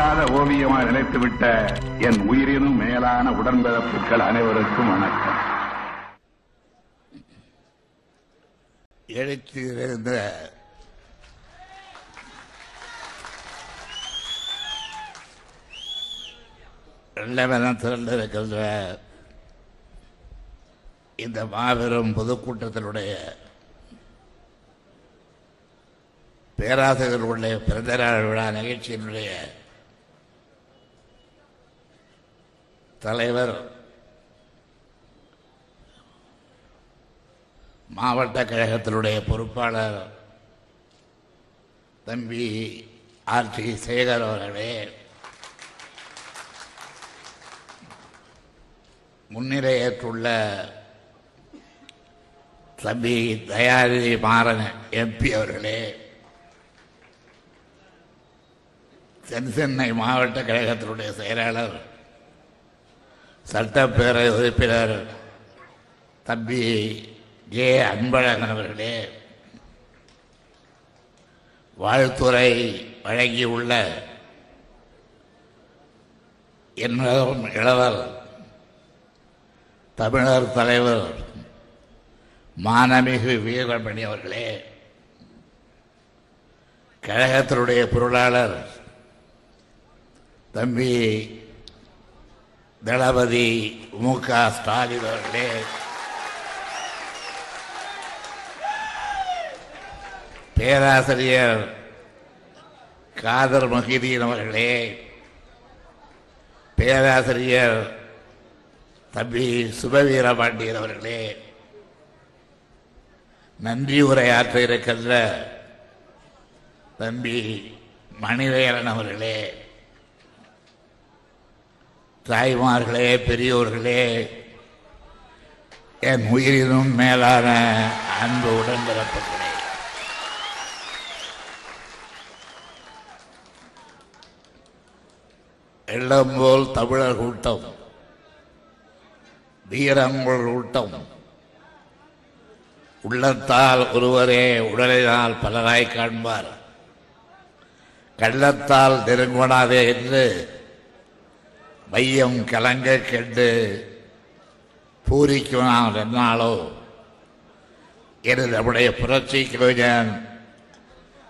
அழியாத ஓவியமாக நினைத்துவிட்ட என் உயிரினும் மேலான உடன்பிறப்புகள் அனைவருக்கும் வணக்கம். எழுத்திருந்த வெள்ளவனம் திரண்டிருக்கின்ற இந்த மாபெரும் பொதுக்கூட்டத்தினுடைய பேராசிரியர்களுடைய பிறந்தநாள் விழா நிகழ்ச்சியினுடைய தலைவர். மாவட்ட கழகத்தினுடைய பொறுப்பாளர் தம்பி ஆர். டி. சேகர் அவர்களே முன்னிலையேற்றுள்ள தம்பி தயாநிதி மாறன் எம்பி அவர்களே தென் சென்னை மாவட்ட கழகத்தினுடைய செயலாளர் சட்டப்பேரவை உறுப்பினர் தம்பி ஏ அன்பழகன் அவர்களே. வாழ்த்துறை வழங்கியுள்ள என்னும் இளவர் தமிழர் தலைவர் மானமிகு வீரமணி அவர்களே. கழகத்தினுடைய பொருளாளர் தம்பி தளபதி மு க ஸ்டாலின் அவர்களே. பேராசிரியர் காதர் மகிதீன் அவர்களே. பேராசிரியர் தம்பி சுபவீரபாண்டியன் அவர்களே. நன்றி உரையாற்ற இருக்கின்ற தம்பி மணிவேலன் அவர்களே. தாய்மார்களே பெரியோர்களே என் உயிரினும் மேலான அன்பு உடன்பிறப்புகளே. எள்ளம்போல் தமிழர் கூட்டம் வீரங்கள் கூட்டம். உள்ளத்தால் ஒருவரே உடலினால் பலராய் காண்பார். கள்ளத்தால் நெருங்குவனாதே என்று மையம் கலங்க கெண்டு பூரிக்கும் நாம் என்னாலோ? என்று நம்முடைய புரட்சி கவிஞன்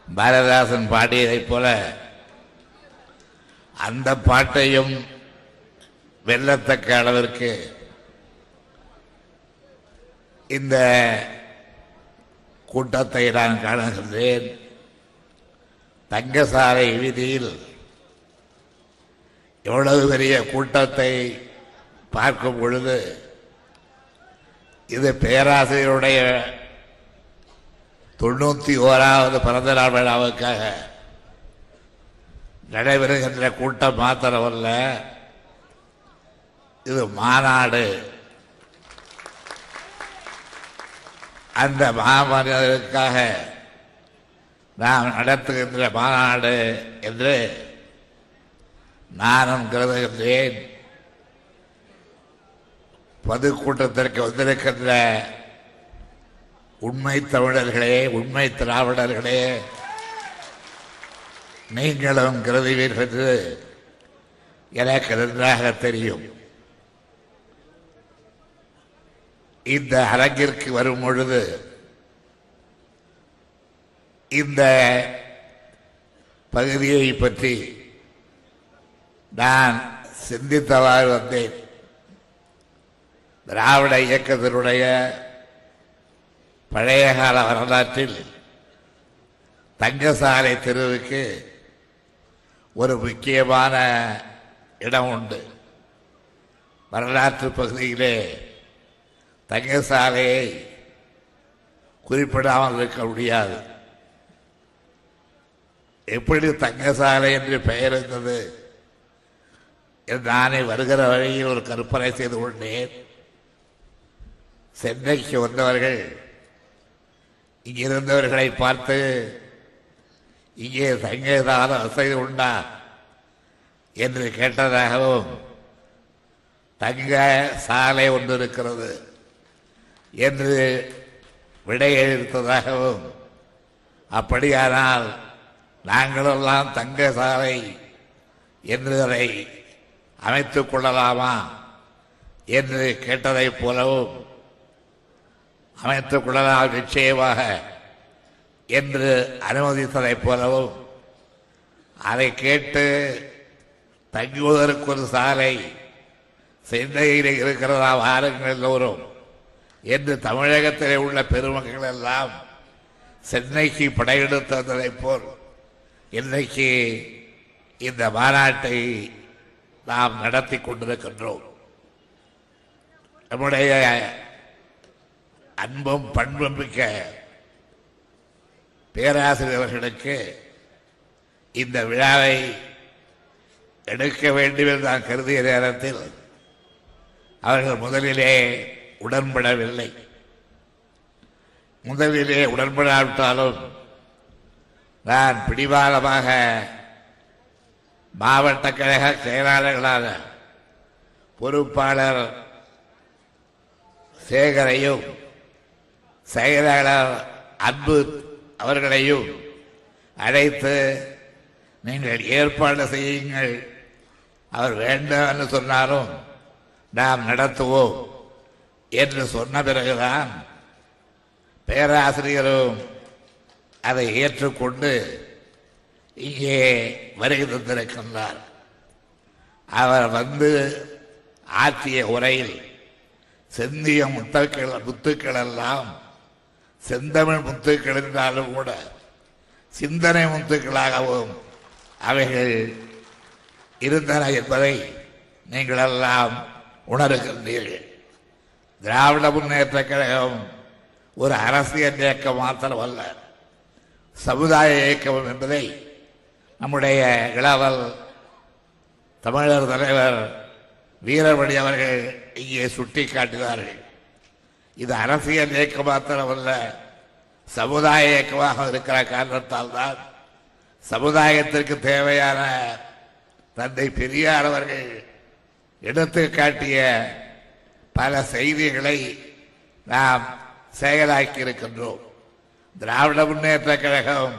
பாரதாசன் பாடியதைப் போல அந்த பாட்டையும் வெல்லத்தக்க அளவிற்கு இந்த கூட்டத்தை நான் காணுகின்றேன் தங்கசாலை வீதியில் எவ்வளவு பெரிய கூட்டத்தை பார்க்கும் பொழுது இது பேராசிரியருடைய தொண்ணூற்றி ஓராவது பிறந்தநாள் விழாவுக்காக நடைபெறுகின்ற கூட்டம் மாத்திரமல்ல இது மாநாடு. அந்த மாமனிதருக்காக நாம் நடத்துகின்ற மாநாடு என்று நானும் கருதுகின்றேன் பதுக்கூட்டத்திற்கு வந்திருக்கின்ற உண்மை தமிழர்களே உண்மை திராவிடர்களே நீங்களும் கருதுவீர்கள் என்று எனக்கு நன்றாக தெரியும். இந்த அரங்கிற்கு வரும் பொழுது இந்த பகுதியை பற்றி நான் சிந்தித்தவாறு வந்தேன். திராவிட இயக்கத்தினுடைய பழைய கால வரலாற்றில் தங்கசாலை தெருவுக்கு ஒரு முக்கியமான இடம் உண்டு. வரலாற்று பகுதியிலே தங்கசாலையை குறிப்பிடாமல் இருக்க முடியாது. எப்படி தங்கசாலை என்று பெயர் இருந்தது? நானே வருகிற வழியில் ஒரு கற்பனை செய்து கொண்டேன். சென்னைக்கு வந்தவர்கள் இங்கிருந்தவர்களை பார்த்து இங்கே தங்கதான வசதி உண்டா என்று கேட்டதாகவும் தங்க சாலை ஒன்று இருக்கிறது என்று விடையளித்ததாகவும் அப்படியானால் நாங்களெல்லாம் தங்க சாலை என்று அதை அமைத்துக் கொள்ளலாமா என்று கேட்டதைப் போலவும் அமைத்துக் கொள்ளலாம் நிச்சயமாக என்று அனுமதித்ததைப் போலவும் அதை கேட்டு தங்குவதற்கு ஒரு சாலை சிந்தையில் இருக்கிறதா வாருங்கள் எல்லோரும் என்று தமிழகத்திலே உள்ள பெருமக்கள் எல்லாம் சென்னைக்கு படையெடுத்ததைப் போல் இன்றைக்கு இந்த மாநாட்டை நாம் நடத்தி கொண்டிருக்கின்றோம் நம்முடைய அன்பும் பண்பும் மிக்க பேராசிரியர்களுக்கு இந்த விழாவை எடுக்க வேண்டும் என்று நான் கருதிய நேரத்தில் அவர்கள் முதலிலே உடன்படவில்லை முதலிலே உடன்படாவிட்டாலும் நான் பிடிவாதமாக மாவட்ட கழக செயலாளர்களான பொறுப்பாளர் சேகரையும் செயலாளர் அன்பு அவர்களையும் அழைத்து நீங்கள் ஏற்பாடு செய்யுங்கள். அவர் வேண்டாம் என்று சொன்னாலும் நாம் நடத்துவோம் என்று சொன்ன பிறகுதான் பேராசிரியரும் அதை ஏற்றுக்கொண்டு இங்கே வருகை தந்திருக்கின்றார். அவர் வந்து ஆற்றிய உரையில் செந்திய முத்துக்கள் முத்துக்கள் எல்லாம் செந்தமிழ் முத்துக்கள் என்றாலும் கூட சிந்தனை முத்துக்களாகவும் அவைகள் இருந்தன என்பதை நீங்கள் எல்லாம் உணர்கின்றீர்கள். திராவிட முன்னேற்ற கழகம் ஒரு அரசியல் இயக்கம் மாத்திரம் அல்ல சமுதாய இயக்கம் என்பதை நம்முடைய இளவல் தமிழர் தலைவர் வீரமணி அவர்கள் இங்கே சுட்டி காட்டினார்கள் இது அரசியல் இயக்க மாத்திரமல்ல சமுதாய இயக்கமாக இருக்கிற காரணத்தால் தான் சமுதாயத்திற்கு தேவையான தந்தை பெரியார் அவர்கள் எடுத்து காட்டிய பல செய்திகளை நாம் செயலாக்கி இருக்கின்றோம் திராவிட முன்னேற்ற கழகம்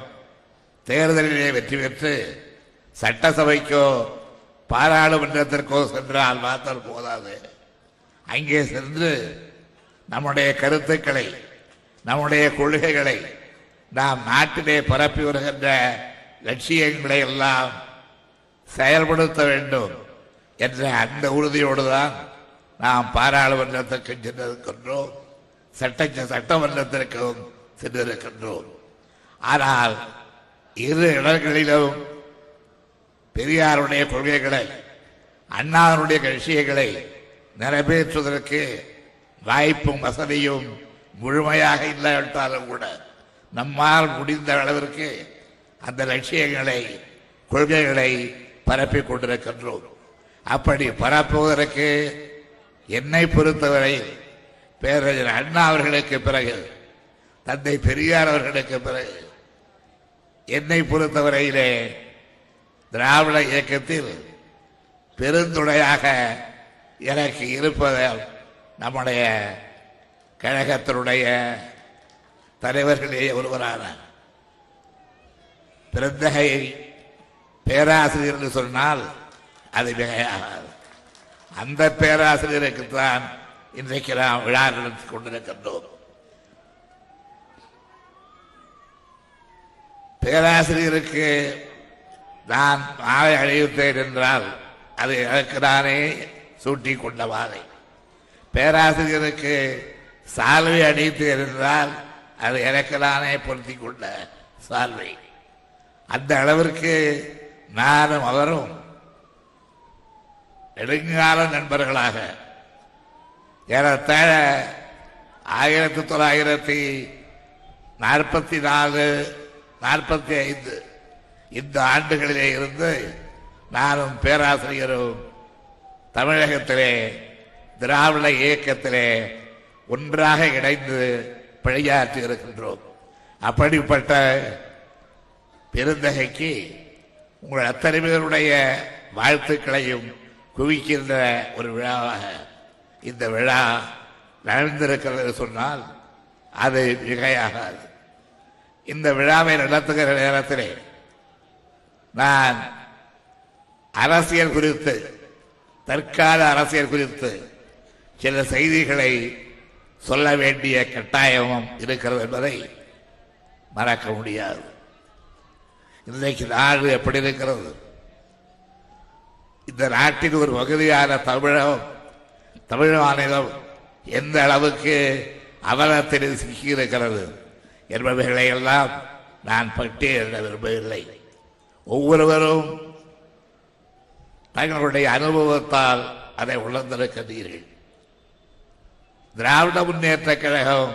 தேர்தலிலே வெற்றி பெற்று சட்டசபைக்கோ பாராளுமன்றத்திற்கோ சென்றால் மாத்தல் போதாது. அங்கே சென்று நம்முடைய கருத்துக்களை நம்முடைய கொள்கைகளை நாம் நாட்டிலே பரப்பி வருகின்ற லட்சியங்களை எல்லாம் செயல்படுத்த வேண்டும் என்ற அந்த உறுதியோடு தான் நாம் பாராளுமன்றத்திற்கு சென்றிருக்கின்றோம். சட்ட சட்டமன்றத்திற்கும் சென்றிருக்கின்றோம். ஆனால் இரு இடங்களிலும் பெரியாருடைய கொள்கைகளை அண்ணாருடைய கட்சியங்களை நிறைவேற்றுவதற்கு வாய்ப்பும் வசதியும் முழுமையாக இல்லாவிட்டாலும் கூட நம்மால் முடிந்த அளவிற்கு அந்த லட்சியங்களை கொள்கைகளை பரப்பிக் கொண்டிருக்கின்றோம். அப்படி பரப்புவதற்கு என்னை பொறுத்தவரை பேரறிஞர் அண்ணா அவர்களுக்கு பிறகு தந்தை பெரியார் அவர்களுக்கு பிறகு என்னை பொறுத்தவரையிலே திராவிட இயக்கத்தில் பெருந்துணையாக எனக்கு இருப்பதால் நம்முடைய கழகத்தினுடைய தலைவர்களே ஒருவரான பிறந்தகை பேராசிரியர் என்று சொன்னால் அது மிகையாகாது. அந்த பேராசிரியருக்குத்தான் இன்றைக்கு நாம் விழா நடத்தி கொண்டிருக்கின்றோம். பேராசிரியருக்கு நான் மாலை அணிவித்தேன் என்றால் அது எனக்கு நானே சூட்டி கொண்ட மாலை. பேராசிரியருக்கு சால்வை அணிவித்தேன் என்றால் அது எனக்கு நானே பொருத்தி கொண்ட சால்வை. அந்த அளவிற்கு நானும் அவரும் நெடுங்கால நண்பர்களாக ஏறத்தாழ ஆயிரத்தி தொள்ளாயிரத்தி நாற்பத்தி நாலு நாற்பத்தி ஐந்து இந்த ஆண்டுகளிலே இருந்து நானும் பேராசிரியரும் தமிழகத்திலே திராவிட இயக்கத்திலே ஒன்றாக இணைந்து பணியாற்றி இருக்கின்றோம். அப்படிப்பட்ட பெருந்தகைக்கு உங்கள் அத்தனை பேருடைய வாழ்த்துக்களையும் குவிக்கின்ற ஒரு விழாவாக இந்த விழா நடந்திருக்கிறது சொன்னால் அது மிகையாகாது. இந்த விழாவை நடத்துகிற நேரத்திலே நான் அரசியல் குறித்து தற்கால அரசியல் குறித்து சில செய்திகளை சொல்ல வேண்டிய கட்டாயமும் இருக்கிறது என்பதை மறக்க முடியாது. இன்றைக்கு நாடு எப்படி இருக்கிறது? இந்த நாட்டின் ஒரு பகுதியான தமிழகம் தமிழ் மாநிலம் எந்த அளவுக்கு அவலத்தில் சிக்கியிருக்கிறது? என்பவைகளை எல்லாம் நான் பட்டியலிட விரும்பவில்லை. ஒவ்வொருவரும் தங்களுடைய அனுபவத்தால் அதை உணர்ந்திருக்கிறீர்கள். திராவிட முன்னேற்ற கழகம்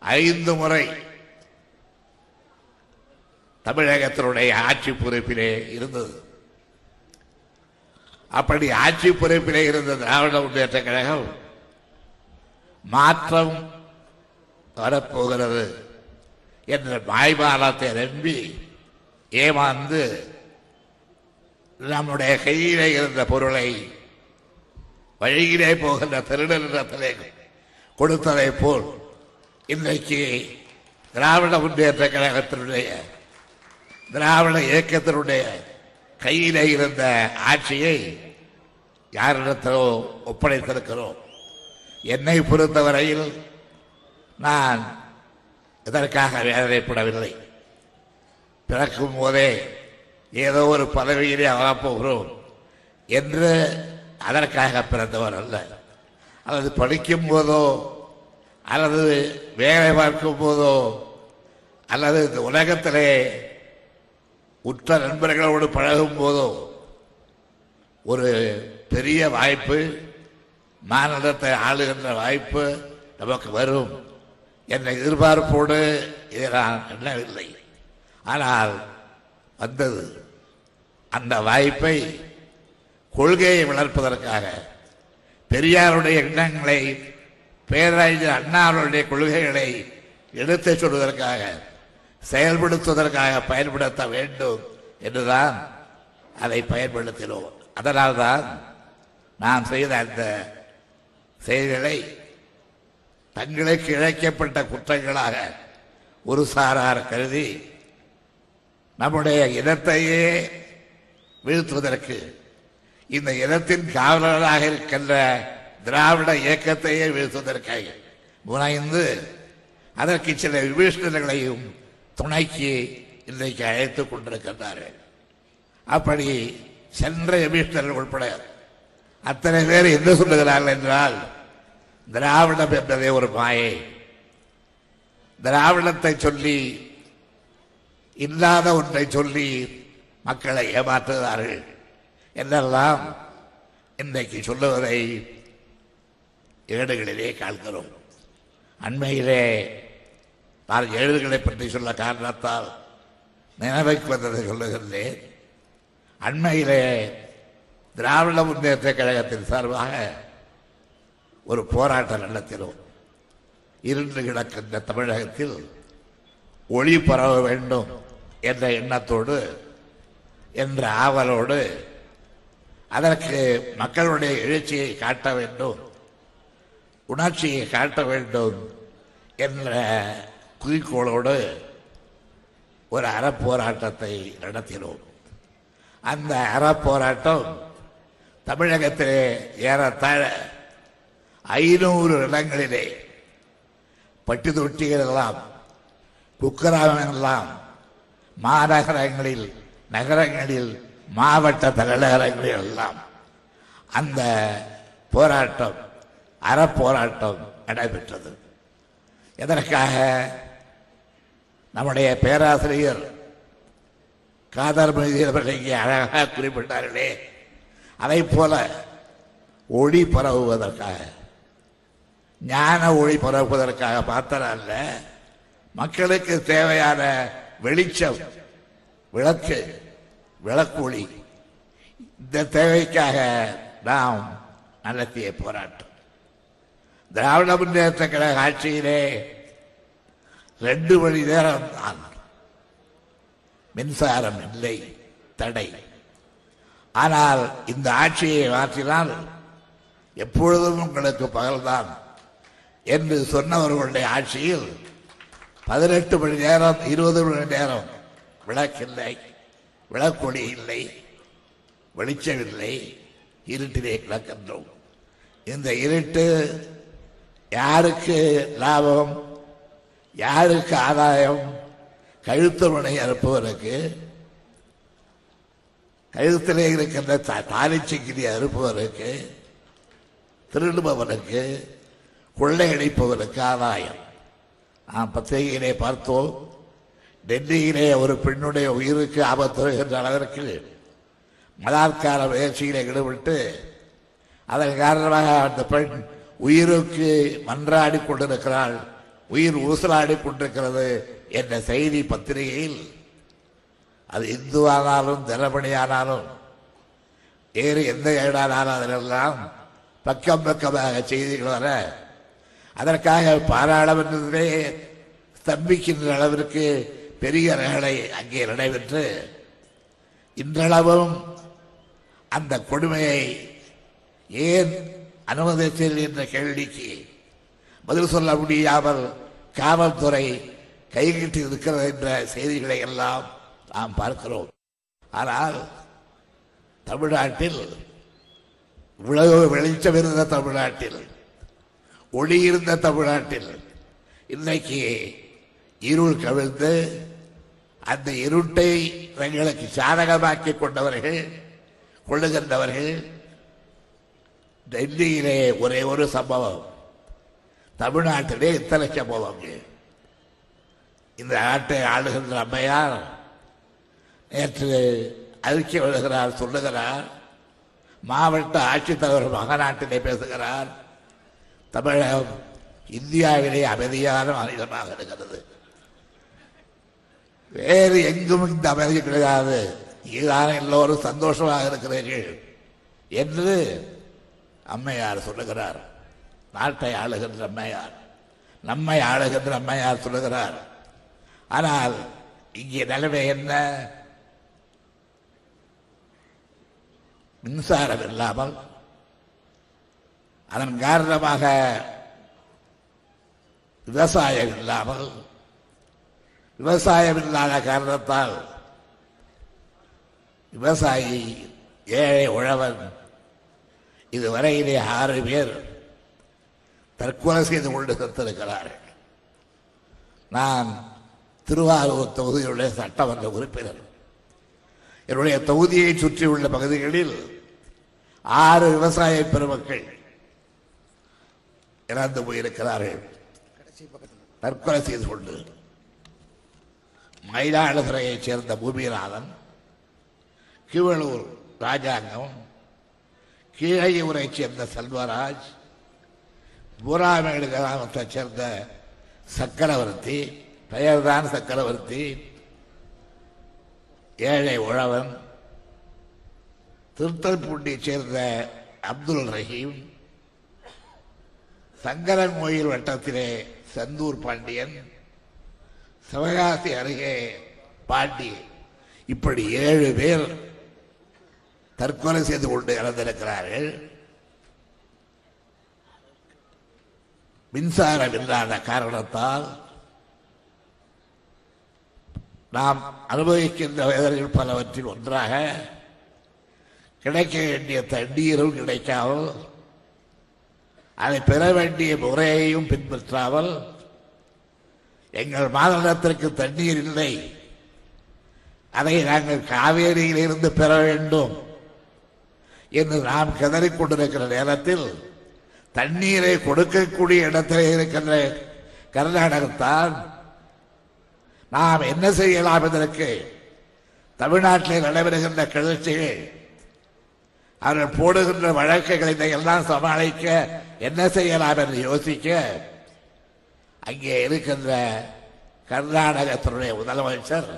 ஐந்து முறை தமிழகத்தினுடைய ஆட்சி பொறுப்பிலே இருந்தது. அப்படி ஆட்சி பொறுப்பிலே இருந்த திராவிட முன்னேற்ற கழகம் மாற்றம் வரப்போகிறது என்ற மாய்பாலத்தை நம்பி ஏமாந்து நம்முடைய கையிலே இருந்த பொருளை வழியிலே போகின்ற திருடனிடத்திலே கொடுத்ததை போல் இன்றைக்கு திராவிட முன்னேற்ற கழகத்தினுடைய திராவிட இயக்கத்தினுடைய கையிலே இருந்த ஆட்சியை யாரிடத்திலோ ஒப்படைத்திருக்கிறோம். என்னை பொறுத்தவரையில் நான் இதற்காக வேதனைப்படவில்லை? பிறக்கும் போதே ஏதோ ஒரு பதவியிலே ஆகப்போகிறோம் என்று அதற்காக பிறந்தவர் அல்ல. அல்லது படிக்கும் போதோ அல்லது வேலை பார்க்கும் போதோ அல்லது இந்த உலகத்திலே உற்ற நண்பர்களோடு பழகும் போதோ ஒரு பெரிய வாய்ப்பு மாநிலத்தை ஆளுகின்ற வாய்ப்பு நமக்கு வரும். என்ற எதிர்பார்ப்போடு இதை நான் எண்ணவில்லை. ஆனால் வந்தது. அந்த வாய்ப்பை கொள்கையை வளர்ப்பதற்காக பெரியாருடைய எண்ணங்களை பேரறிஞர் அண்ணாருடைய கொள்கைகளை எடுத்துச் சொல்வதற்காக செயல்படுத்துவதற்காக பயன்படுத்த வேண்டும் என்றுதான் அதை பயன்படுத்தினோம். அதனால்தான் நான் செய்த அந்த செயல்களை தங்களுக்கு இழைக்கப்பட்ட குற்றங்களாக ஒரு சாரார் கருதி நம்முடைய இனத்தையே வீழ்த்துவதற்கு இந்த இனத்தின் காவலராக இருக்கின்ற திராவிட இயக்கத்தையே வீழ்த்துவதற்காக முனைந்து அதற்கு சில விபீஷ்ணர்களையும் துணைக்கு இன்றைக்கு அழைத்துக் கொண்டிருக்கின்றார்கள். அப்படி சென்ற விபீஷ்ணர்கள் உட்பட அத்தனை பேர் என்ன சொல்லுகிறார்கள் என்றால் திராவிடம் என்பதே ஒரு மாயை திராவிடத்தை சொல்லி இல்லாத ஒன்றை சொல்லி மக்களை ஏமாற்றுகிறார்கள். என்றெல்லாம் இன்றைக்கு சொல்லுவதை ஏடுகளிலே காண்கிறோம். அண்மையிலே நான் ஏடுகளை பற்றி சொல்ல காரணத்தால் நினைவுக்கு வந்ததை சொல்லுகின்றேன். அண்மையிலே திராவிட முன்னேற்ற கழகத்தின் சார்பாக ஒரு போராட்டம் நடத்தினோம். இருண்டு கிடக்கின்ற தமிழகத்தில் ஒளி பரவ வேண்டும் என்ற எண்ணத்தோடு என்ற ஆவலோடு அதற்கு மக்களுடைய எழுச்சியை காட்ட வேண்டும் உணர்ச்சியை காட்ட வேண்டும் என்ற குறிக்கோளோடு ஒரு அறப்போராட்டத்தை நடத்தினோம். அந்த அறப்போராட்டம் தமிழகத்திலே ஏறத்தாழ ஐநூறு இடங்களிலே பட்டு தொட்டிகள் எல்லாம் குக்கிராமம் மாநகரங்களில் நகரங்களில் மாவட்ட தலைநகரங்களில் எல்லாம் அந்த போராட்டம் அறப்போராட்டம் நடைபெற்றது. எதற்காக? நம்முடைய பேராசிரியர் காதர் மொழி அவர்கள் இங்கே அழகாக குறிப்பிட்டார்களே அதை போல ஒளி பரவுவதற்காக. ஞான ஒளி பரப்புவதற்காக மாத்திரம் அல்ல. மக்களுக்கு தேவையான வெளிச்சம் விளக்கு விளக்கொளி இந்த தேவைக்காக நாம் நடத்திய போராட்டம். திராவிட முன்னேற்ற கழக ஆட்சியிலே ரெண்டு மணி நேரம் தான் மின்சாரம் இல்லை தடை. ஆனால் இந்த ஆட்சியை மாற்றினால் எப்பொழுதும் உங்களுக்கு பகல்தான். என்று சொன்னவர்களுடைய ஆட்சியில் பதினெட்டு மணி நேரம் இருபது மணி நேரம் விளக்கில்லை விளக்கொடி இல்லை வெளிச்சமில்லை இருட்டிலே கிடக்கின்றோம். இந்த இருட்டு யாருக்கு லாபம் யாருக்கு ஆதாயம்? கழுத்து முனை அறுப்பவருக்கு கழுத்திலே இருக்கின்ற தா- அறுப்பவருக்கு திருடுபவனுக்கு கொள்ளையடிப்பதற்கு ஆதாயம் நாம் பத்திரிகையிலே பார்த்தோம் டெல்லியிலே ஒரு பெண்ணுடைய உயிருக்கு ஆபத்து வருகின்ற அளவிற்கு மலாத்கார முயற்சியிலே ஈடுபட்டு அதன் காரணமாக அந்த பெண் உயிருக்கு மன்றாடி கொண்டிருக்கிறாள் உயிர் ஊசலாடி கொண்டிருக்கிறது என்ற செய்தி பத்திரிகையில் அது இந்துவானாலும் தினமணியானாலும் வேறு எந்த ஏடானாலும் அதிலெல்லாம் பக்கம் பக்கமாக செய்திகள் வர அதற்காக பாராளுமன்றத்திலே ஸ்தம்பிக்கின்ற அளவிற்கு பெரிய ரகளை அங்கே நடைபெற்று இன்றளவும் அந்த கொடுமையை ஏன் அனுமதித்தீர்கள் என்ற கேள்விக்கு பதில் சொல்ல முடியாமல் காவல்துறை கைகிட்டு இருக்கிறது என்ற செய்திகளை எல்லாம் நாம் பார்க்கிறோம். ஆனால் தமிழ்நாட்டில் இவ்வளவு வெளிச்சம் இருந்த தமிழ்நாட்டில் ஒளி இருந்த தமிழ்நாட்டில் இன்னைக்கு இருள் கவிழ்ந்து அந்த இருட்டை தங்களுக்கு சாதகமாக்கி கொண்டவர்கள் கொள்ளுகின்றவர்கள் டெல்லியிலே ஒரே ஒரு சம்பவம். தமிழ்நாட்டிலே இத்தனை சம்பவம். இந்த நாட்டை ஆளுகின்ற அம்மையார் நேற்று அறிக்கை விழுகிறார் சொல்லுகிறார். மாவட்ட ஆட்சித்தலைவர் மகநாட்டிலே பேசுகிறார். தமிழகம் இந்தியாவிலே அமைதியான மாநிலமாக இருக்கிறது. வேறு எங்கும் இந்த அமைதி கிடையாது. இதுதான் எல்லோரும் சந்தோஷமாக இருக்கிறீர்கள் என்று அம்மையார் சொல்லுகிறார். நாட்டை ஆளுகின்ற அம்மையார் நம்மை ஆளுகின்ற அம்மையார் சொல்லுகிறார். ஆனால் இங்கே நிலைமை என்ன? மின்சாரம் இல்லாமல் அதன் காரணமாக விவசாயம் இல்லாமல் விவசாயம் இல்லாத காரணத்தால் விவசாயி ஏழை உழவன் இதுவரையிலே ஆறு பேர் தற்கொலை செய்து கொண்டு செத்திருக்கிறார்கள் நான் திருவாரூர் தொகுதியுடைய சட்டமன்ற உறுப்பினர். என்னுடைய தொகுதியை சுற்றியுள்ள பகுதிகளில் ஆறு விவசாய பெருமக்கள் இறந்து போயிருக்கிறார்கள் தற்கொலை செய்து கொண்டு மயிலாடுதுறையைச் சேர்ந்த பூமிநாதன் கீவளூர் ராஜாங்கம் கீழையூரைச் சேர்ந்த செல்வராஜ் பூராமேடு கிராமத்தைச் சேர்ந்த சக்கரவர்த்தி பெயர்தான் சக்கரவர்த்தி ஏழை உழவன் திருத்தல்பூண்டியைச் சேர்ந்த அப்துல் ரஹீம் சங்கரங்கோயில் வட்டத்திலே செந்தூர் பாண்டியன் சிவகாசி அருகே பாண்டி. இப்படி ஏழு பேர் தற்கொலை செய்து கொண்டு இறந்திருக்கிறார்கள். மின்சாரம் இல்லாத காரணத்தால் நாம் அனுபவிக்கின்ற வேதனைகள் பலவற்றில் ஒன்றாக கிடைக்க வேண்டிய தண்ணீரும் கிடைக்காமல் அதை பெற வேண்டிய முறையையும் பின்பற்றாமல் எங்கள் மாநிலத்திற்கு தண்ணீர் இல்லை. அதை நாங்கள் காவேரியிலிருந்து பெற வேண்டும் என்று நாம் கதறிக் கொண்டிருக்கிற நேரத்தில் தண்ணீரை கொடுக்கக்கூடிய இடத்திலே இருக்கின்ற கர்நாடகத்தான் நாம் என்ன செய்யலாம் இதற்கு? தமிழ்நாட்டில் நடைபெறுகின்ற கிளர்ச்சிகள் அவர்கள் போடுகின்ற வழக்குகளை இதையெல்லாம் சமாளிக்க என்ன செய்யலாம் என்று யோசிக்க அங்கே இருக்கின்ற கர்நாடகத்தினுடைய முதலமைச்சர்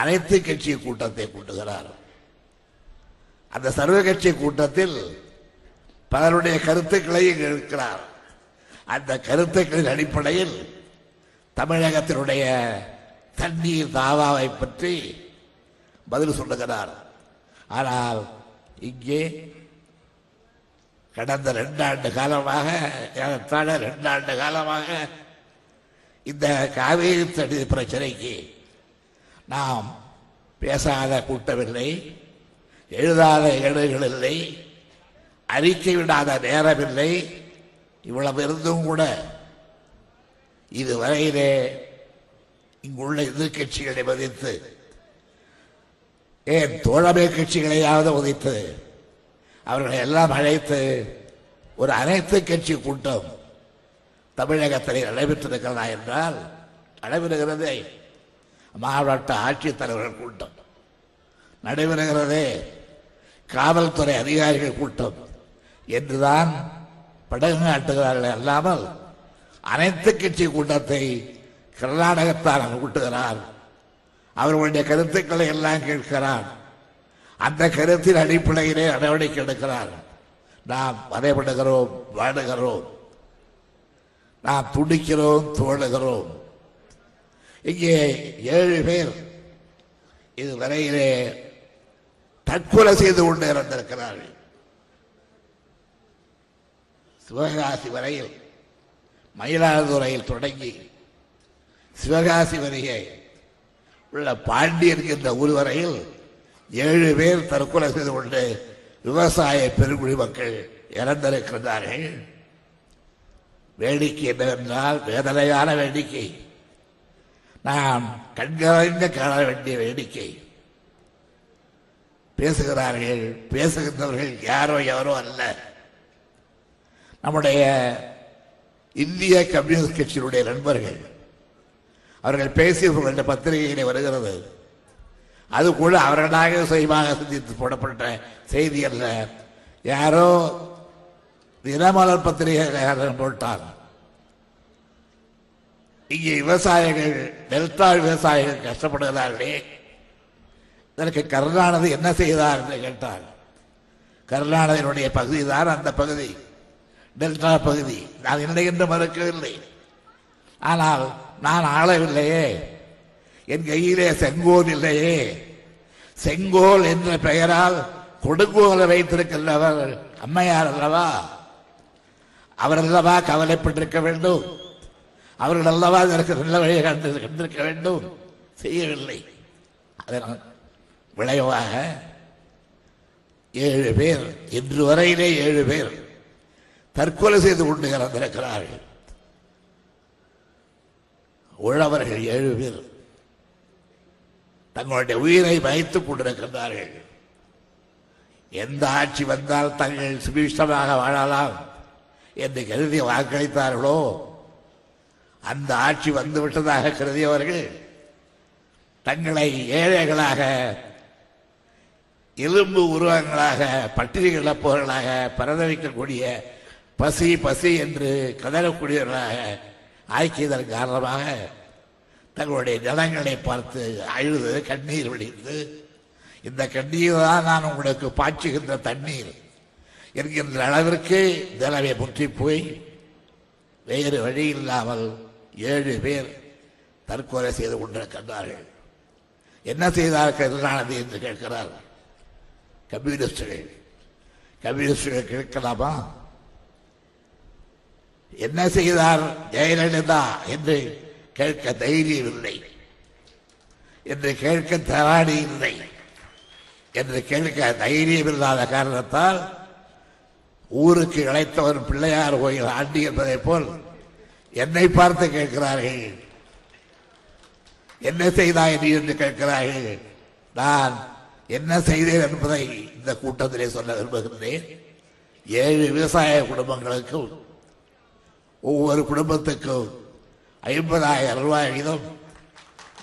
அனைத்து கட்சி கூட்டத்தை கூட்டுகிறார். அந்த சர்வ கட்சி கூட்டத்தில் பலருடைய கருத்துக்களை இருக்கிறார் அந்த கருத்துக்களின் அடிப்படையில் தமிழகத்தினுடைய தண்ணீர் தாவாவை பற்றி பதில் சொல்லுகிறார். ஆனால் இங்கே கடந்த ரெண்டாண்டு காலமாக ஏறத்தாழ ரெண்டாண்டு காலமாக இந்த காவேரி தடி பிரச்சனைக்கு நாம் பேசாத கூட்டமில்லை எழுதாத ஏடுகள் இல்லை அறிக்கை விடாத நேரமில்லை இவ்வளவு இருந்தும் கூட இதுவரையிலே இங்குள்ள எதிர்கட்சிகளை மதித்து ஏன் தோழமை கட்சிகளையாவது உதைத்து அவர்களை எல்லாம் அழைத்து ஒரு அனைத்து கட்சி கூட்டம் தமிழகத்தில் நடைபெற்றிருக்கிறதா என்றால் நடைபெறுகிறதே மாவட்ட ஆட்சித்தலைவர்கள் கூட்டம். நடைபெறுகிறதே காவல்துறை அதிகாரிகள் கூட்டம் என்றுதான் படகு காட்டுகிறார்கள் அல்லாமல் அனைத்து கட்சி கூட்டத்தை கர்நாடகத்தார் கூட்டுகிறார். அவர்களுடைய கருத்துக்களை எல்லாம் கேட்கிறார். அந்த கருத்தின் அடிப்படையிலே நடவடிக்கை எடுக்கிறார். நாம் வரைபடுகிறோம் வாடுகிறோம். நாம் துடிக்கிறோம் தோழுகிறோம் இங்கே ஏழு பேர் இதுவரையிலே தற்கொலை செய்து கொண்டு இறந்திருக்கிறார்கள் சிவகாசி வரையில் மயிலாடுதுறையில் தொடங்கி சிவகாசி வரையே உள்ள பாண்டியனுக்கு இந்த ஊர் வரையில் ஏழு பேர் தற்கொலை செய்து கொண்டு விவசாய பெருங்குடி மக்கள் இறந்திருக்கிறார்கள் வேடிக்கை என்னவென்றால் வேதனையான வேடிக்கை. நாம் கண்களைந்த காண வேண்டிய வேடிக்கை. பேசுகிறார்கள் பேசுகின்றவர்கள் யாரோ யாரோ அல்ல. நம்முடைய இந்திய கம்யூனிஸ்ட் கட்சியினுடைய நண்பர்கள் அவர்கள் பேசியவர்களுடைய பத்திரிகையிலே வருகிறது. அது கூட அவர்களாக சுயமாக சிந்தித்து போடப்பட்ட செய்தி அல்ல. யாரோ தினமலர் பத்திரிகைக்காரன் போட்டார். இங்கே விவசாயிகள் டெல்டா விவசாயிகள் கஷ்டப்படுகிறார்களே. இதற்கு கருணாநிதி என்ன செய்தார் என்று கேட்டார். கருணாநிதியினுடைய பகுதி தான் அந்த பகுதி. டெல்டா பகுதி. நான் என்னை என்று மறுக்கவில்லை. ஆனால் நான் ஆளவில்லையே. என் கையிலே செங்கோல் இல்லையே. செங்கோல் என்ற பெயரால் கொடுங்கோலை வைத்திருக்கின்றவர் அம்மையார் அல்லவா? அவர் அல்லவா கவலைப்பட்டிருக்க வேண்டும்? அவர்கள் அல்லவா இதற்கு நல்ல வழியை கண்டு கண்டிருக்க வேண்டும்? செய்யவில்லை. அதனால் விளைவாக ஏழு பேர் இன்று வரையிலே ஏழு பேர் தற்கொலை செய்து கொண்டு இறந்திருக்கிறார்கள். உழவர்கள் ஏழு பேர் தங்களுடைய உயிரை வைத்துக் கொண்டிருக்கின்றார்கள். எந்த ஆட்சி வந்தால் தங்கள் சுபிஷ்டமாக வாழலாம் என்று கருதி வாக்களித்தார்களோ அந்த ஆட்சி வந்துவிட்டதாக கருதியவர்கள் தங்களை ஏழைகளாக எலும்பு உருவங்களாக பட்டினி இழப்பவர்களாக பரதவிக்கக்கூடிய பசி பசி என்று கதறக்கூடியவர்களாக ஆக்கியதன் காரணமாக தங்களுடைய நிலங்களை பார்த்து அழுது கண்ணீர் வடிந்து இந்த கண்ணீர் தான் நான் உங்களுக்கு பாய்ச்சுகின்ற தண்ணீர் என்கின்ற அளவிற்கு நிலவை முற்றி போய் வேறு வழி இல்லாமல் ஏழு பேர் தற்கொலை செய்து கொண்டிருக்கின்றார்கள். என்ன செய்தார் எதிரானது என்று கேட்கிறார். கம்யூனிஸ்டுகள். கம்யூனிஸ்டுகள் கேட்கலாமா? என்ன செய்தார்? ஜெயலலிதா என்று கேட்க தைரியம் இல்லை என்று கேட்க தராடி இல்லை என்று கேட்க தைரியம் இல்லாத காரணத்தால் ஊருக்கு இழைத்தவர் பிள்ளையார் கோயில் ஆண்டி என்பதை போல் என்னை பார்த்து கேட்கிறார்கள். என்ன செய்தாய் நீ என்று கேட்கிறார்கள். நான் என்ன செய்தேன் என்பதை இந்த கூட்டத்திலே சொல்ல விரும்புகின்றேன். ஏழு விவசாய குடும்பங்களுக்கும் ஒவ்வொரு குடும்பத்துக்கும் ஐம்பதாயிரம் ரூபாய் வீதம்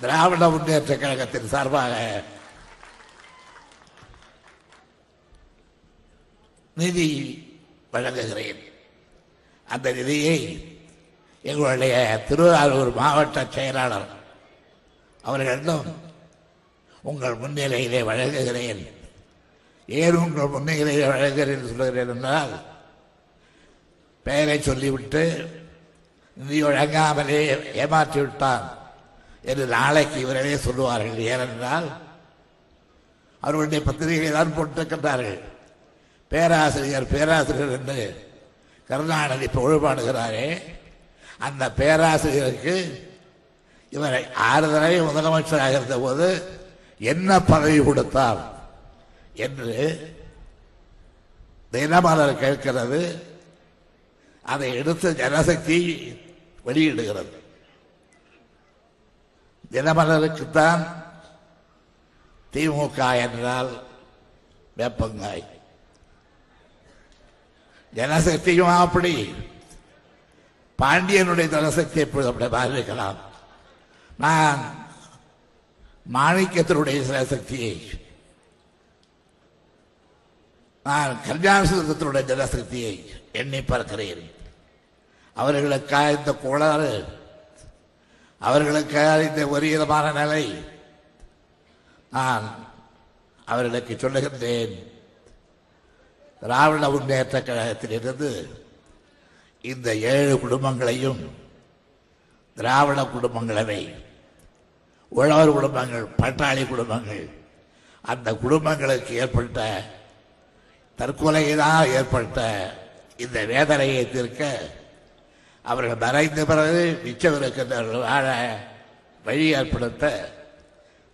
திராவிட முன்னேற்ற கழகத்தின் சார்பாக நிதி வழங்குகிறேன். அந்த நிதியை எங்களுடைய திருவாரூர் மாவட்ட செயலாளர் அவர்களிடம் உங்கள் முன்னிலையிலே வழங்குகிறேன். ஏன் உங்கள் முன்னிலையிலே வழங்குகிறேன் சொல்கிறேன் என்றால் பெயரை சொல்லிவிட்டு நிதி வழங்காமலே ஏமாற்றி விட்டான் என்று நாளைக்கு இவர்களே சொல்லுவார்கள். ஏனென்றால் அவர்களுடைய பத்திரிகை தான் போட்டிருக்கின்றார்கள். பேராசிரியர் பேராசிரியர் என்று கருணாநிதி பொழுபாடுகிறாரே அந்த பேராசிரியருக்கு இவரை ஆறு தடவை முதலமைச்சராக இருந்தபோது என்ன பதவி கொடுத்தார் என்று தினமலர் கேட்கிறது. அதை எடுத்து ஜனசக்தி வெளியிடுகிறது. தினமலருக்குத்தான் திமுக என்றால் வேப்பங்காய். ஜனசக்தியும் அப்படி. பாண்டியனுடைய ஜனசக்தி எப்பொழுது அப்படி பாதிக்கலாம் நான் மாணிக்கத்தினுடைய ஜனசக்தியை நான் கல்யாணசுத்தத்தினுடைய ஜனசக்தியை எண்ணி பார்க்கிறேன். அவர்களுக்காக இந்த கோளாறு. அவர்களுக்காக இந்த ஒரு விதமான நிலை. நான் அவர்களுக்கு சொல்லுகின்றேன். திராவிட முன்னேற்ற கழகத்திலிருந்து இந்த ஏழு குடும்பங்களையும் திராவிட குடும்பங்களவை உழவர் குடும்பங்கள் பட்டாளி குடும்பங்கள் அந்த குடும்பங்களுக்கு ஏற்பட்ட தற்கொலையினால் ஏற்பட்ட இந்த வேதனையை தீர்க்க அவர்கள் மறைந்த பிறகு மிச்சம் இருக்கின்றவர்கள் வாழ வழி ஏற்படுத்த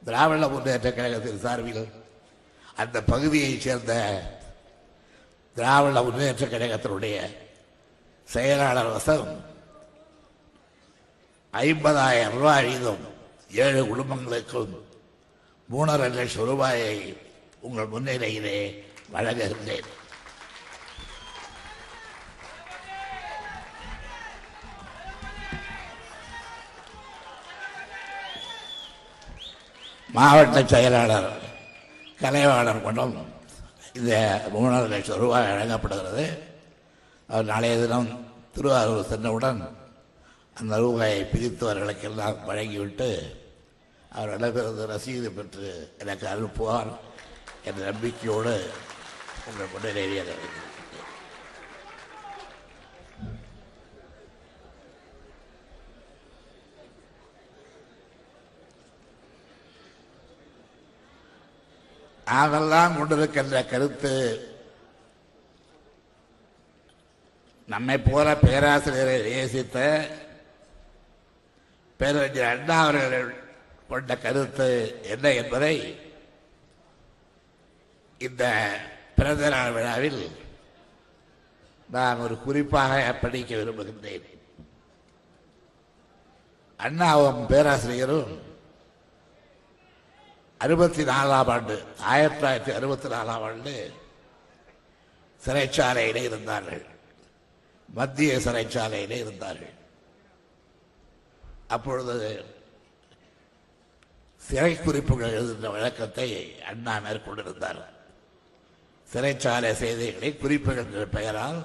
திராவிட முன்னேற்ற கழகத்தின் சார்பில் அந்த பகுதியைச் சேர்ந்த திராவிட முன்னேற்ற கழகத்தினுடைய செயலாளர் வசம் ஐம்பதாயிரம் ரூபாய் வீதம் ஏழு குடும்பங்களுக்கும் மூணரை லட்சம் ரூபாயை உங்கள் முன்னிலையிலே வழங்குகின்றேன். மாவட்ட செயலாளர் கலைவாளர் கொண்டும் இந்த மூணரை லட்சம் ரூபாய் வழங்கப்படுகிறது. அவர் நாளைய தினம் திருவாரூர் சென்றவுடன் அந்த ரூபாயை பிரித்தவர்களுக்கெல்லாம் வழங்கிவிட்டு அவர் அளவிற்கு ரசீது பெற்று எனக்கு அனுப்புவார் என்ற நம்பிக்கையோடு உங்கள் முன்னிலையில் நாமெல்லாம் கொண்டிருக்கின்ற கருத்து. நம்மை போல பேராசிரியரை நேசித்த பேரறிஞர் அண்ணா அவர்கள் கொண்ட கருத்து என்ன என்பதை இந்த பிறந்த நாள் விழாவில் நான் ஒரு குறிப்பாக படிக்க விரும்புகின்றேன். அண்ணாவும் பேராசிரியரும் அறுபத்தி நாலாம் ஆண்டு ஆயிரத்தி தொள்ளாயிரத்தி அறுபத்தி நாலாம் ஆண்டு சிறைச்சாலையிலே இருந்தார்கள். மத்திய சிறைச்சாலையிலே இருந்தார்கள். அப்பொழுது சிறை குறிப்புகள் எழுதுகின்ற வழக்கத்தை அண்ணா மேற்கொண்டிருந்தார். சிறைச்சாலை செய்திகளை குறிப்புகள் என்ற பெயரால்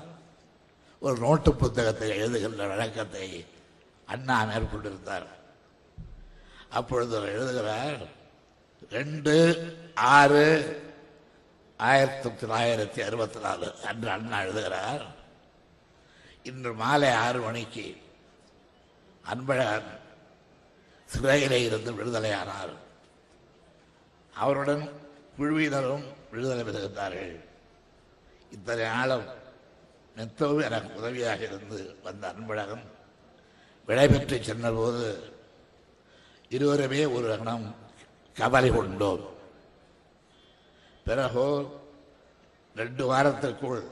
ஒரு நோட்டு புத்தகத்தை எழுதுகின்ற வழக்கத்தை அண்ணா மேற்கொண்டிருந்தார். அப்பொழுது அவர் எழுதுகிறார் ரெண்டு ஆறு ஆயிரத்தி தொள்ளாயிரத்தி அறுபத்தி நாலு. அன்று அண்ணா எழுதுகிறார் இன்று மாலை ஆறு மணிக்கு அன்பழகன் சிறையிலே இருந்து விடுதலையானார். அவருடன் குழுவினரும் விடுதலை பெறுகின்றார்கள். இத்தனை நாளும் மெத்தவும் எனக்கு உதவியாக இருந்து வந்த அன்பழகன் விடைபெற்று சென்றபோது இருவருமே ஒரு கணம் கவலை கொண்டோம் பிறகு ரெண்டு வாரத்திற்குள்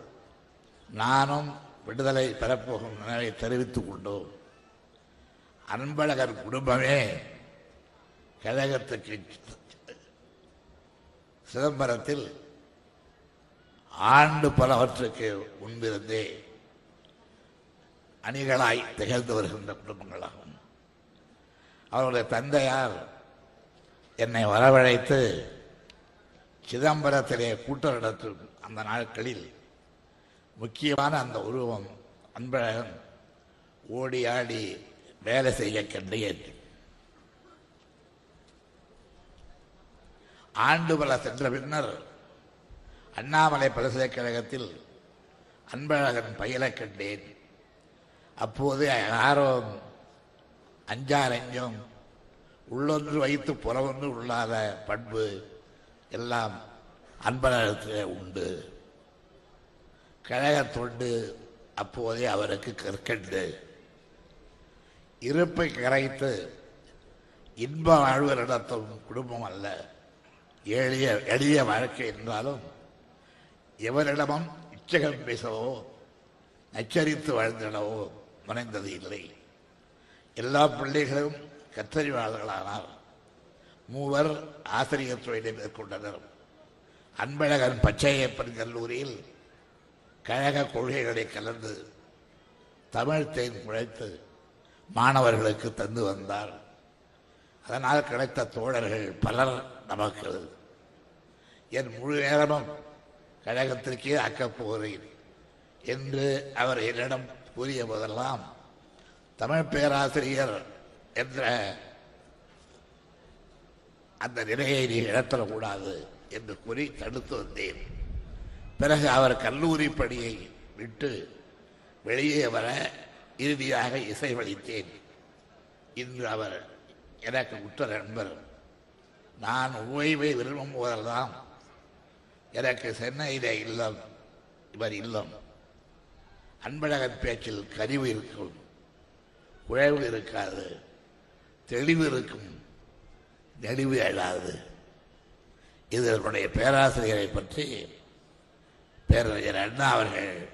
நானும் விடுதலை பெறப்போகும் நினைவை தெரிவித்துக் கொண்டோம். அன்பழகர் குடும்பமே கழகத்துக்கு சிதம்பரத்தில் ஆண்டு பலவற்றுக்கு முன்பிருந்தே அணிகளாய் திகழ்ந்து வருகின்ற குடும்பங்களாகும். அவருடைய தந்தையார் என்னை வரவழைத்து சிதம்பரத்திலே கூட்டம் நடத்தும் அந்த நாட்களில் முக்கியமான அந்த உருவம் அன்பழகன் ஓடி ஆடி வேலை செய்ய கண்டேன் ஆண்டு பல சென்ற பின்னர் அண்ணாமலை பல்கலைக்கழகத்தில் அன்பழகன் பயிலக் கண்டேன். அப்போது யாரும் அஞ்சாரஞ்சும் உள்ளொன்று வைத்து புறவொன்று உள்ளாத பண்பு எல்லாம் அன்பழகத்தில் உண்டு. கழகத் தொண்டு அப்போதே அவருக்கு கற்கண்டு. இருப்பை கரைத்து இன்ப வாழ்வு நடத்தும் குடும்பம் அல்ல. எளிய எளிய வாழ்க்கை என்றாலும் எவரிடமும் இச்சகம் பேசவோ நச்சரித்து வாழ்ந்திடவோ முனைந்தது இல்லை. எல்லா பிள்ளைகளும் கற்றறிவாளர்களானார் மூவர் ஆசிரியர் தொழிலை மேற்கொண்டனர் அன்பழகன் பச்சையப்பன் கல்லூரியில் கழக கொள்கைகளை கலந்து தமிழ் தேன் குழைத்து மாணவர்களுக்கு தந்து வந்தார். அதனால் கிடைத்த தோழர்கள் பலர் நமக்கு. என் முழு நேரமும் கழகத்திற்கே ஆக்கப் போகிறேன் என்று அவர் என்னிடம் கூறிய போதெல்லாம் தமிழ் பேராசிரியர் என்ற அந்த நிலையை நீ இழத்தரக்கூடாது என்று கூறி தடுத்து வந்தேன். பிறகு அவர் கல்லூரி பணியை விட்டு வெளியே வர இறுதியாக இசைவளித்தேன் இன்று அவர் எனக்கு உற்ற நண்பர். நான் ஓய்வை விரும்பும் போதெல்லாம் எனக்கு சென்னையிலே இல்லம் இவர் இல்லம். அன்பழகன் பேச்சில் கனிவு இருக்கும் குழவு இருக்காது. தெளிவு இருக்கும். நெளிவு எழாது இதனுடைய பேராசிரியரை பற்றி பேரறிஞர் அண்ணா அவர்கள்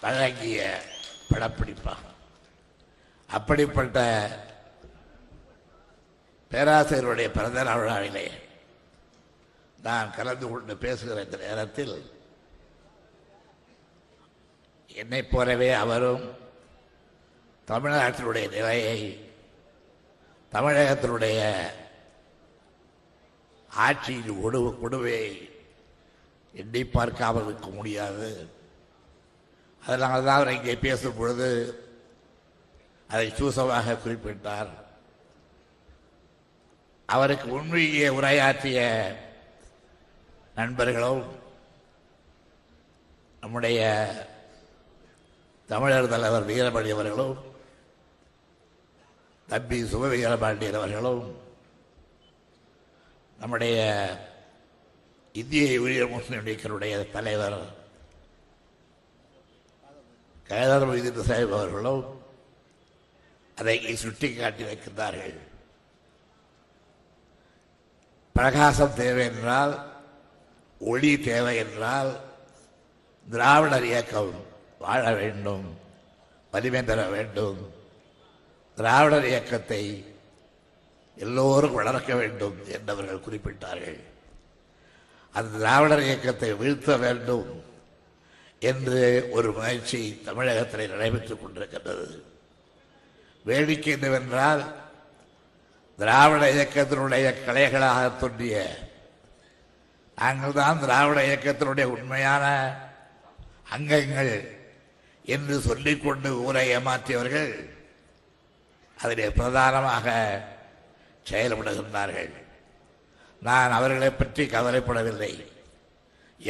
வழங்கிய படப்பிடிப்பாகும். அப்படிப்பட்ட பேராசிரியருடைய பிறந்த நாள் விழாவிலே நான் கலந்து கொண்டு பேசுகிற இந்த நேரத்தில் என்னைப் போலவே அவரும் தமிழ்நாட்டினுடைய நிலையை தமிழகத்தினுடைய ஆட்சியின் ஒடுவு கொடுவையை எண்ணி பார்க்காமல் இருக்க முடியாது. அதனால தான் அவர் இங்கே பேசும் பொழுது அதை சூசமாக குறிப்பிட்டார். அவருக்கு உண்மையே உரையாற்றிய நண்பர்களும் நம்முடைய தமிழர் தலைவர் வீரமணி அவர்களும் தம்பி சுபவீரபாண்டியன் அவர்களும் நம்முடைய இந்திய யூனியன் முஸ்லிம் லீக்கினுடைய தலைவர் கைதர் மொய்தீன் சாஹிப் அவர்களும் அதை சுட்டி காட்டி வைக்கின்றார்கள். பிரகாசம் தேவை என்றால் ஒளி தேவை என்றால் திராவிடர் இயக்கம் வாழ வேண்டும் வலிமை தர வேண்டும். திராவிடர் இயக்கத்தை எல்லோரும் வளர்க்க வேண்டும் என்றவர்கள் குறிப்பிட்டார்கள். அந்த திராவிடர் இயக்கத்தை வீழ்த்த வேண்டும் என்று ஒரு முயற்சி தமிழகத்தில் நடைபெற்றுக் கொண்டிருக்கின்றது. வேடிக்கை என்னவென்றால் திராவிட இயக்கத்தினுடைய கலைகளாக தோன்றிய நாங்கள் தான் திராவிட இயக்கத்தினுடைய உண்மையான அங்கங்கள் என்று சொல்லிக்கொண்டு ஊரை ஏமாற்றியவர்கள் அதிலே பிரதானமாக செயல்படுகின்றார்கள். நான் அவர்களை பற்றி கவலைப்படவில்லை.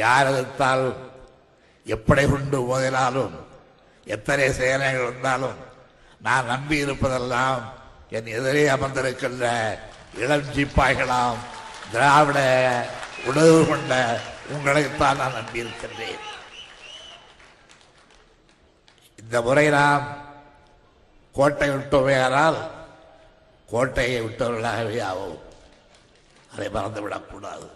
யார் எதிர்த்தால் எப்படி கொண்டு போதினாலும் எத்தனை சேனைகள் இருந்தாலும் நான் நம்பி இருப்பதெல்லாம் என் எதிரே அமர்ந்திருக்கின்ற இளம் சிப்பாய்களாம் திராவிட உணர்வு கொண்ட உங்களைத்தான் நான் நம்பியிருக்கின்றேன். இந்த முறை நாம் கோட்டை விட்டோமேயானால் கோட்டையை விட்டவர்களாகவே ஆகும் அதை மறந்துவிடக்கூடாது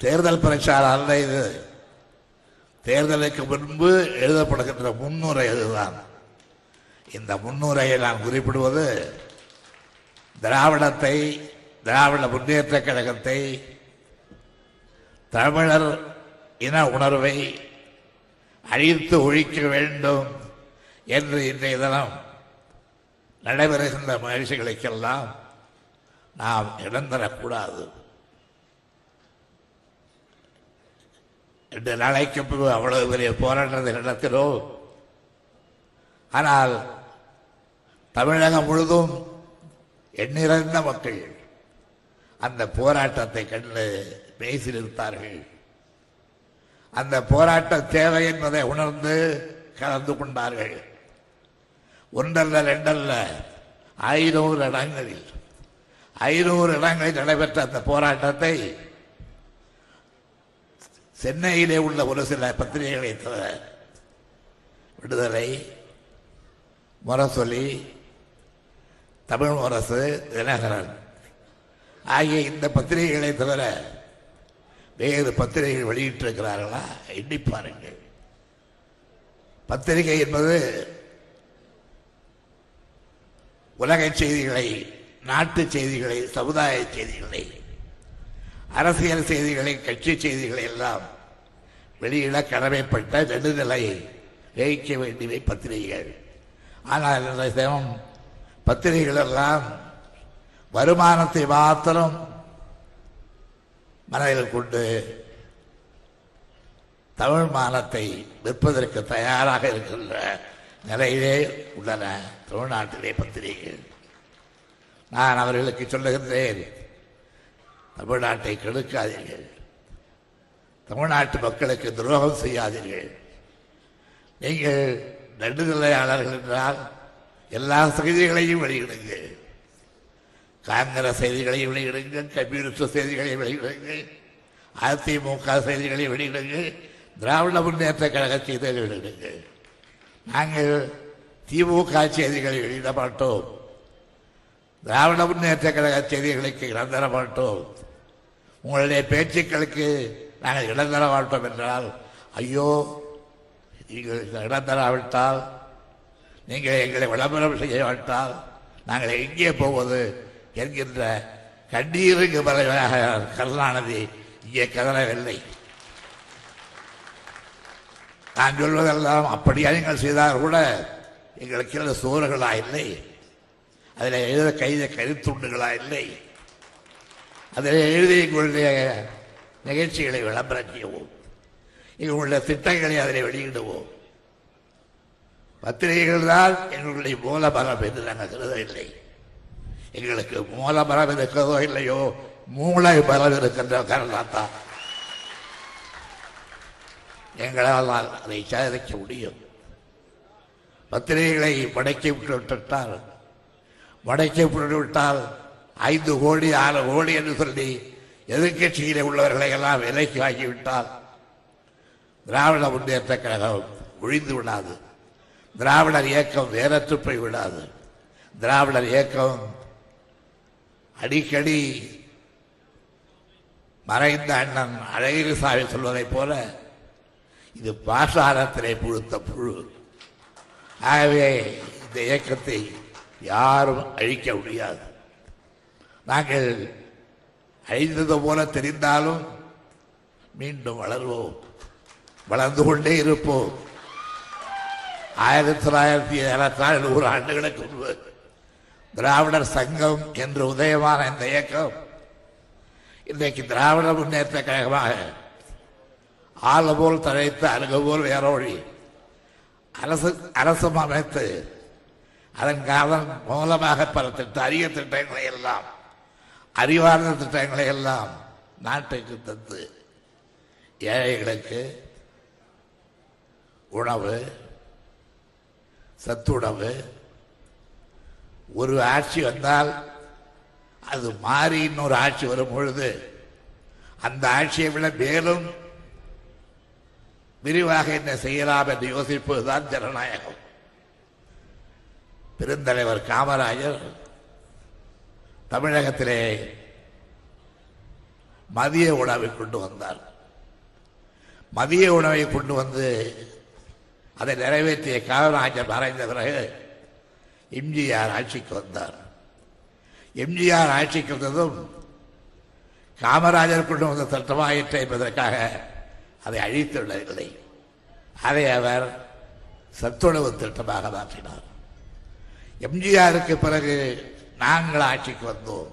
தேர்தல் பிரச்சாரம் அல்ல இது. தேர்தலுக்கு முன்பு எழுதப்படுகின்ற முன்னுரை இதுதான் இந்த முன்னுரையை நான் குறிப்பிடுவது திராவிடத்தை திராவிட முன்னேற்ற கழகத்தை தமிழர் இன உணர்வை அழித்து ஒழிக்க வேண்டும். என்று இன்றைய தினம் நடைபெறுகின்ற முயற்சிகளுக்கெல்லாம் நாம் இடம் தரக்கூடாது ரெண்டு நாளைக்கு பிறகு அவ்வளவு பெரிய போராட்டத்தை நடத்தினோம். ஆனால் தமிழகம் முழுதும் எண்ணிறந்த மக்கள் அந்த போராட்டத்தை கண்டு பேசி நிறுத்தார்கள் அந்த போராட்ட தேவை என்பதை உணர்ந்து கலந்து கொண்டார்கள். ஒன்றல்ல ரெண்டல்ல. ஐநூறு இடங்களில் ஐநூறு இடங்களில் நடைபெற்ற அந்த போராட்டத்தை சென்னையிலே உள்ள ஒரு சில பத்திரிகைகளை தவிர விடுதலை முரசொலி தமிழ் அரசு தினகரன் ஆகிய இந்த பத்திரிகைகளை தவிர வேறு பத்திரிகைகள் வெளியிட்டிருக்கிறார்களா? எண்ணி பாருங்கள். பத்திரிகை என்பது உலக செய்திகளை நாட்டு செய்திகளை சமுதாய செய்திகளை அரசியல் செய்திகளை கட்சி செய்திகளை எல்லாம் வெளியிட கடமைப்பட்ட நெடுநிலை வகிக்க வேண்டியவை பத்திரிகைகள். ஆனால் இந்த சேமம் பத்திரிகைகள் எல்லாம் வருமானத்தை மாத்திரம் மனதில் கொண்டு தமிழ் மானத்தை விற்பதற்கு தயாராக இருக்கின்ற நிலையிலே உள்ளன தமிழ்நாட்டிலே பத்திரிகைகள். நான் அவர்களுக்கு சொல்லுகின்றேன் தமிழ்நாட்டை கெடுக்காதீர்கள். தமிழ்நாட்டு மக்களுக்கு துரோகம் செய்யாதீர்கள். நீங்கள் நடுநிலையாளர்கள் என்றால் எல்லா செய்திகளையும் வெளியிடுங்கள். காங்கிரஸ் செய்திகளை வெளியிடுங்கள் கம்யூனிஸ்ட் செய்திகளை வெளியிடுங்கள் அதிமுக செய்திகளை வெளியிடுங்கள் திராவிட முன்னேற்ற கழக செய்திகளை வெளியிடுங்கள் நாங்கள் திமுக செய்திகளை வெளியிட மாட்டோம் திராவிட முன்னேற்ற கழக செய்திகளுக்கு இடம் தர மாட்டோம் உங்களுடைய பேச்சுக்களுக்கு நாங்கள் இடம் தர மாட்டோம் என்றால் ஐயோ நீங்கள் இடம் தராவிட்டால் நீங்கள் எங்களை விளம்பரம் செய்யவிட்டால் நாங்கள் எங்கே போவது என்கின்ற கண்ணீருக்கு பலவாக கருணாநிதி இங்கே கதறவில்லை நான் சொல்வதெல்லாம் அப்படியா நீங்கள் செய்தால் கூட எங்களுக்கு இருந்த சோறுகளா இல்லை. அதில் எழுத கைத கருத்துண்டுகளா இல்லை. அதில் எழுதி எங்களுடைய நிகழ்ச்சிகளை விளம்பரம் செய்வோம் எங்களுடைய திட்டங்களை அதில் வெளியிடுவோம். பத்திரிகைகள் தான் எங்களுடைய மூலமரம் என்று நாங்கள் கருதவில்லை. எங்களுக்கு மூலமரம் இருக்கிறதோ இல்லையோ மூளை மரம் இருக்கின்ற காரணத்தான் எங்களால் அதை சாதிக்க முடியும். பத்திரிகைகளை மடக்கி விட்டுவிட்டால் மடக்கி விட்டுவிட்டால் ஐந்து கோடி ஆறு கோடி என்று சொல்லி எதிர்கட்சியிலே உள்ளவர்களை எல்லாம் விலைக்கு வாங்கிவிட்டால் திராவிட முன்னேற்ற கழகம் ஒழிந்து விடாது. திராவிடர் இயக்கம் வேறற்று போய் விடாது. திராவிடர் இயக்கம் அடிக்கடி மறைந்த அண்ணன் அழகிரிசாமி சொல்வதைப் போல இது பாசாரத்திலே புழுத்த புழு ஆகவே இந்த இயக்கத்தை யாரும் அழிக்க முடியாது. நாங்கள் அழிந்தது போல தெரிந்தாலும் மீண்டும் வளர்வோம். வளர்ந்து கொண்டே இருப்போம். ஆயிரத்தி தொள்ளாயிரத்தி ஏறத்தாழ் நூறு ஆண்டுகளுக்கு முன்பு திராவிடர் சங்கம் என்று உதயமான இந்த இயக்கம் இன்றைக்கு திராவிட முன்னேற்ற கழகமாக ஆள போல் தழைத்து அருகு போல் வேரோழி அரசு அரசம் அமைத்து அதன் காலம் மூலமாக பல திட்ட அரிய திட்டங்களை எல்லாம் அறிவார்ந்த திட்டங்களை எல்லாம் நாட்டுக்கு தந்து ஏழைகளுக்கு உணவு சத்துணவு ஒரு ஆட்சி வந்தால் அது மாறி இன்னொரு ஆட்சி வரும் பொழுது அந்த ஆட்சியை விட மேலும் விரிவாக என்ன செய்யலாம் என்று யோசிப்பதுதான் ஜனநாயகம். பெருந்தலைவர் காமராஜர் தமிழகத்திலே மதிய உணவை கொண்டு வந்தார். மதிய உணவை கொண்டு வந்து அதை நிறைவேற்றிய காமராஜர் மறைந்த பிறகு எம்ஜிஆர் ஆட்சிக்கு வந்தார். எம்ஜிஆர் ஆட்சிக்கு வந்ததும் காமராஜர் கொண்டு வந்த திட்டமாயிற்று என்பதற்காக அதை அழித்து விடவில்லை அதை அவர் சத்துணவு திட்டமாக மாற்றினார். எம்ஜிஆருக்கு பிறகு நாங்கள் ஆட்சிக்கு வந்தோம்.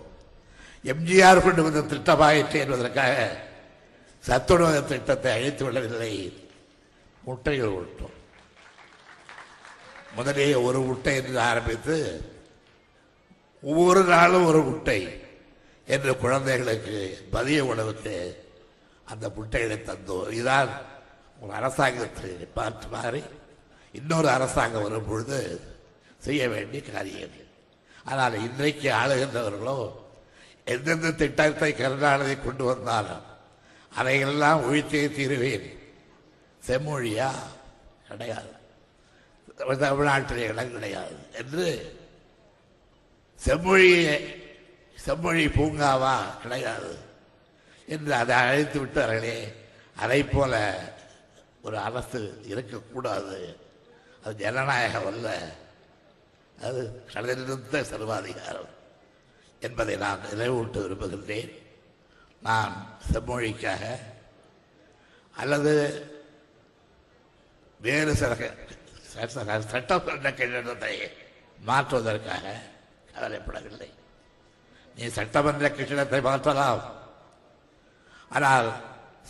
எம்ஜிஆர் கொண்டு வந்த திட்டமாயிற்று என்பதற்காக சத்துணவு திட்டத்தை அழித்து விடவில்லை. முட்டைகள் விட்டோம் முதலே ஒரு முட்டை என்று ஆரம்பித்து ஒவ்வொரு நாளும் ஒரு முட்டை என்று குழந்தைகளுக்கு பதிய உணவுக்கு அந்த முட்டைகளை தந்தோம் இதுதான் ஒரு அரசாங்கத்தை பார்த்து மாறி இன்னொரு அரசாங்கம் வரும் பொழுது செய்ய வேண்டிய காரியம் ஆனால் இன்றைக்கு ஆளுகின்றவர்களோ எந்தெந்த திட்டத்தை கருணாநிதி கொண்டு வந்தாலும் அதையெல்லாம் ஒழித்தே தீருவேன். செம்மொழியா? கிடையாது. தமிழ்நாட்டில் இடம் கிடையாது என்று செம்மொழியை செம்மொழி பூங்காவா? கிடையாது. என்று அதை அழைத்து விட்டார்களே அதை போல ஒரு அரசு இருக்கக்கூடாது. அது ஜனநாயகம் அல்ல. அது கடலிருந்த சர்வாதிகாரம் என்பதை நான் நினைவூட்ட விரும்புகின்றேன். நான் செம்மொழிக்காக அல்லது வேறு சில சட்ட- சட்டமன்ற கட்டிடத்தை மாற்றுவதற்காக கவலைப்படவில்லை. நீ சட்டமன்ற கட்டிடத்தை மாற்றலாம். ஆனால்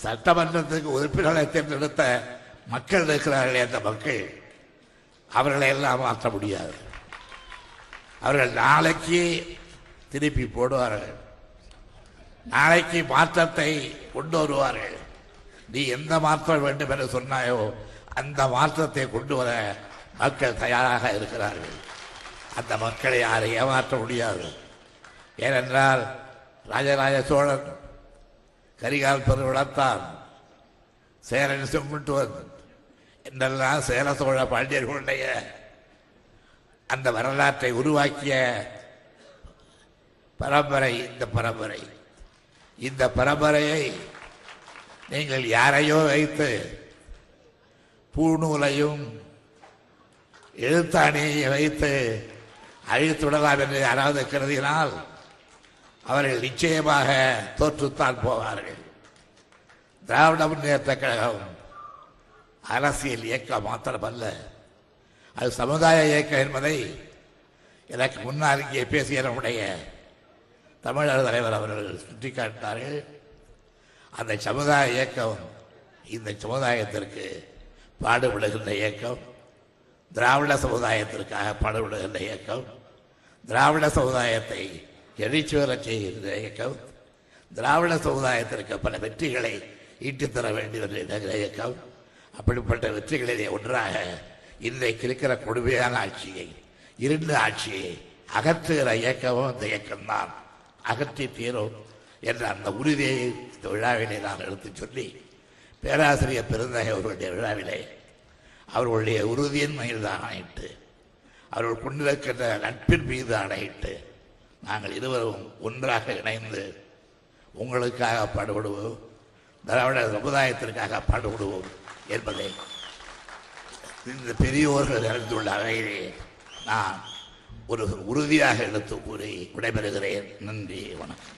சட்டமன்றத்துக்கு உறுப்பினர்களை தேர்ந்தெடுத்த மக்கள் இருக்கிறார்களே அந்த மக்கள் அவர்களை எல்லாம் மாற்ற முடியாது. அவர்கள் நாளைக்கு திருப்பி போடுவார்கள். நாளைக்கு மாற்றத்தை கொண்டு வருவார்கள். நீ எந்த மாற்றம் வேண்டும் என்று சொன்னாயோ அந்த மாற்றத்தை கொண்டு வர மக்கள் தயாராக இருக்கிறார்கள். அந்த மக்களை யாரை ஏமாற்ற முடியாது. ஏனென்றால் ராஜராஜ சோழன் கரிகால் பெருவிடத்தான் சேரன் செம்முட்டுவன் என்றெல்லாம் சேர சோழ பாண்டியர்களுடைய அந்த வரலாற்றை உருவாக்கிய பரம்பரை இந்த பரம்பரை. இந்த பரம்பரையை நீங்கள் யாரையோ வைத்து பூநூலையும் எழுத்தாணியை வைத்து அழித்துவிடலாம் என்று யாராவது கருதினால் அவர்கள் நிச்சயமாக தோற்றுத்தான் போவார்கள். திராவிட முன்னேற்ற கழகம் அரசியல் இயக்கம் மாத்திரமல்ல. அது சமுதாய இயக்கம் என்பதை எனக்கு முன்னால் இங்கே பேசிய நம்முடைய தமிழர் தலைவர் அவர்கள் சுட்டிக்காட்டினார்கள். அந்த சமுதாய இயக்கம் இந்த சமுதாயத்திற்கு பாடுபடுகின்ற இயக்கம் திராவிட சமுதாயத்திற்காக பாடுபடுகின்ற இயக்கம் திராவிட சமுதாயத்தை எழுச்சி செய்கிறது இயக்கம் திராவிட சமுதாயத்திற்கு பல வெற்றிகளை ஈட்டித்தர தர என்று இயக்கம் அப்படிப்பட்ட வெற்றிகளிலே ஒன்றாக இன்றைக்கு இருக்கிற கொடுமையான ஆட்சியை இருண்ட ஆட்சியை அகற்றுகிற இயக்கமும் இந்த இயக்கம்தான். அகற்றி தீரும் என்ற அந்த உறுதியை இந்த விழாவிலே நான் எடுத்துச் சொல்லி பேராசிரியர் பெருந்தகை அவர்களுடைய விழாவிலே அவர்களுடைய உறுதியின் மீது ஆணையிட்டு அவர்கள் கொண்டிருக்கின்ற நட்பின் மீது ஆணையிட்டு நாங்கள் இருவரும் ஒன்றாக இணைந்து உங்களுக்காக பாடுபடுவோம். திராவிட சமுதாயத்திற்காக பாடுபடுவோம் என்பதை இந்த பெரியோர்கள் அறிந்துள்ள அறையிலே நான் ஒரு உறுதியாக எடுத்து கூறி விடைபெறுகிறேன். நன்றி வணக்கம்.